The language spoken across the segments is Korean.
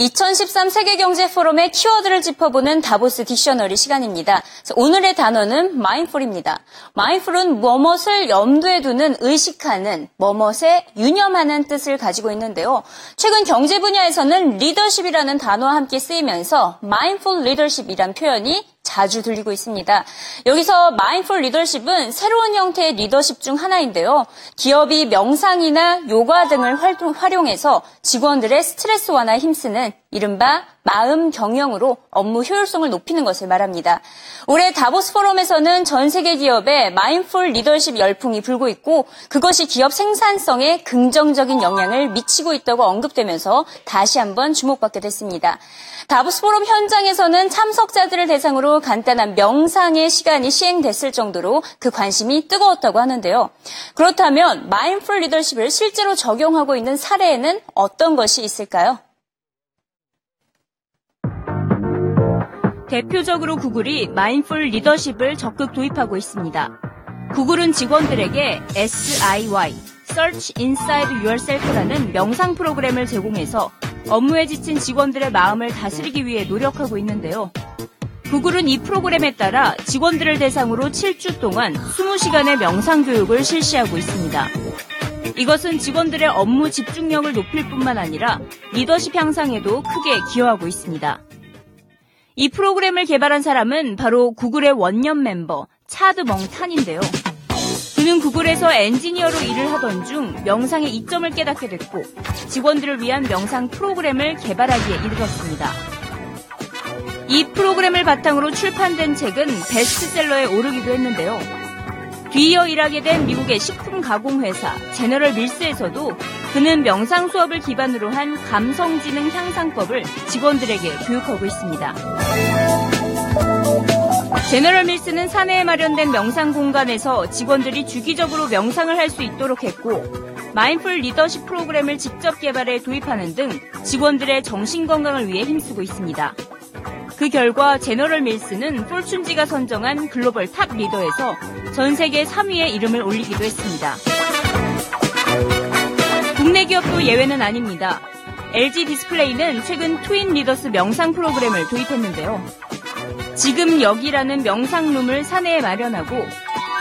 2013 세계경제포럼의 키워드를 짚어보는 다보스 딕셔너리 시간입니다. 오늘의 단어는 mindful입니다. mindful은 뭐뭇을 염두에 두는 의식하는, 뭐뭇에 유념하는 뜻을 가지고 있는데요. 최근 경제 분야에서는 리더십이라는 단어와 함께 쓰이면서 mindful leadership이란 표현이 자주 들리고 있습니다. 여기서 마인풀 리더십은 새로운 형태의 리더십 중 하나인데요. 기업이 명상이나 요가 등을 활동, 활용해서 직원들의 스트레스 완화에 힘쓰는 이른바 마음 경영으로 업무 효율성을 높이는 것을 말합니다. 올해 다보스 포럼에서는 전 세계 기업의 마인풀 리더십 열풍이 불고 있고 그것이 기업 생산성에 긍정적인 영향을 미치고 있다고 언급되면서 다시 한번 주목받게 됐습니다. 다보스 포럼 현장에서는 참석자들을 대상으로 간단한 명상의 시간이 시행됐을 정도로 그 관심이 뜨거웠다고 하는데요. 그렇다면 마인풀 리더십을 실제로 적용하고 있는 사례에는 어떤 것이 있을까요? 대표적으로 구글이 마인풀 리더십을 적극 도입하고 있습니다. 구글은 직원들에게 SIY, Search Inside Yourself라는 명상 프로그램을 제공해서 업무에 지친 직원들의 마음을 다스리기 위해 노력하고 있는데요. 구글은 이 프로그램에 따라 직원들을 대상으로 7주 동안 20시간의 명상 교육을 실시하고 있습니다. 이것은 직원들의 업무 집중력을 높일 뿐만 아니라 리더십 향상에도 크게 기여하고 있습니다. 이 프로그램을 개발한 사람은 바로 구글의 원년 멤버 차드 멍탄인데요. 그는 구글에서 엔지니어로 일을 하던 중 명상의 이점을 깨닫게 됐고 직원들을 위한 명상 프로그램을 개발하기에 이르렀습니다. 이 프로그램을 바탕으로 출판된 책은 베스트셀러에 오르기도 했는데요. 뒤이어 일하게 된 미국의 식품 가공 회사 제너럴 밀스에서도 그는 명상 수업을 기반으로 한 감성지능 향상법을 직원들에게 교육하고 있습니다. 제너럴 밀스는 사내에 마련된 명상 공간에서 직원들이 주기적으로 명상을 할 수 있도록 했고 mindful 리더십 프로그램을 직접 개발해 도입하는 등 직원들의 정신 건강을 위해 힘쓰고 있습니다. 그 결과 제너럴 밀스는 포춘지가 선정한 글로벌 top 리더에서 전 세계 3위의 이름을 올리기도 했습니다. 기업도 예외는 아닙니다. LG 디스플레이는 최근 트윈 리더스 명상 프로그램을 도입했는데요. 지금 여기라는 명상룸을 사내에 마련하고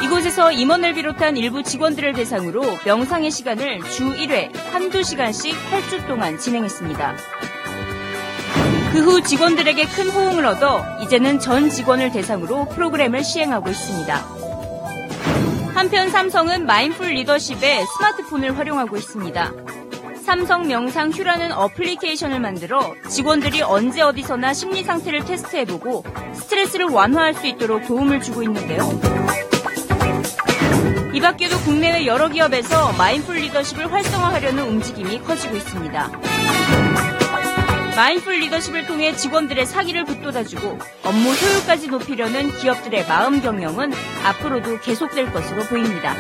이곳에서 임원을 비롯한 일부 직원들을 대상으로 명상의 시간을 주 1회 한두 시간씩 8주 동안 진행했습니다. 그 후 직원들에게 큰 호응을 얻어 이제는 전 직원을 대상으로 프로그램을 시행하고 있습니다. 한편 삼성은 mindful 리더십에 스마트폰을 활용하고 있습니다. 삼성 명상 휴라는 어플리케이션을 만들어 직원들이 언제 어디서나 심리 상태를 테스트해보고 스트레스를 완화할 수 있도록 도움을 주고 있는데요. 이 밖에도 국내외 여러 기업에서 mindful 리더십을 활성화하려는 움직임이 커지고 있습니다. mindful 리더십을 통해 직원들의 사기를 붙돋아주고 업무 효율까지 높이려는 기업들의 마음 경영은 앞으로도 계속될 것으로 보입니다.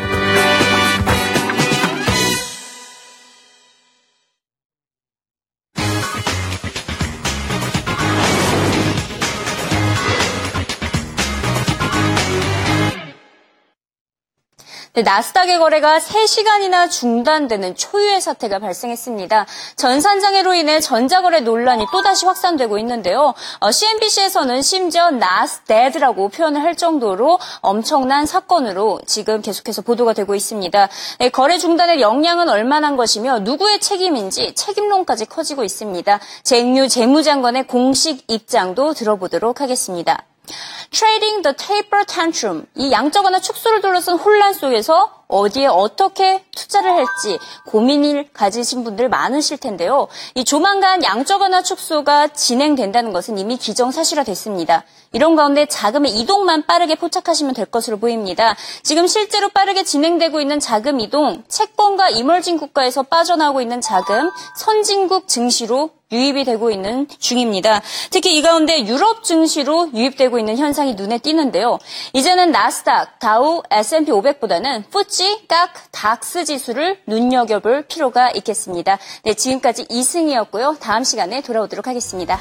나스닥의 거래가 3시간이나 중단되는 초유의 사태가 발생했습니다. 전산장애로 인해 전자거래 논란이 또다시 확산되고 있는데요. 어, CNBC에서는 심지어 나스데드라고 표현을 할 정도로 엄청난 사건으로 지금 계속해서 보도가 되고 있습니다. 네, 거래 중단의 영향은 얼마나 것이며 누구의 책임인지 책임론까지 커지고 있습니다. 잭뉴 재무장관의 공식 입장도 들어보도록 하겠습니다. Trading the taper tantrum. 이 양적 완화 축소를 둘러싼 혼란 속에서 어디에 어떻게 투자를 할지 고민을 가지신 분들 많으실 텐데요. 이 조만간 양적 완화 축소가 진행된다는 것은 이미 기정사실화 됐습니다. 이런 가운데 자금의 이동만 빠르게 포착하시면 될 것으로 보입니다. 지금 실제로 빠르게 진행되고 있는 자금 이동, 채권과 이멀진 국가에서 빠져나오고 있는 자금, 선진국 증시로 유입이 되고 있는 중입니다. 특히 이 가운데 유럽 증시로 유입되고 있는 현상이 눈에 띄는데요. 이제는 나스닥, 다우, S&P 500보다는 푸 찌, 깍, 닥스 지수를 눈여겨볼 필요가 있겠습니다. 네, 지금까지 이승이었고요. 다음 시간에 돌아오도록 하겠습니다.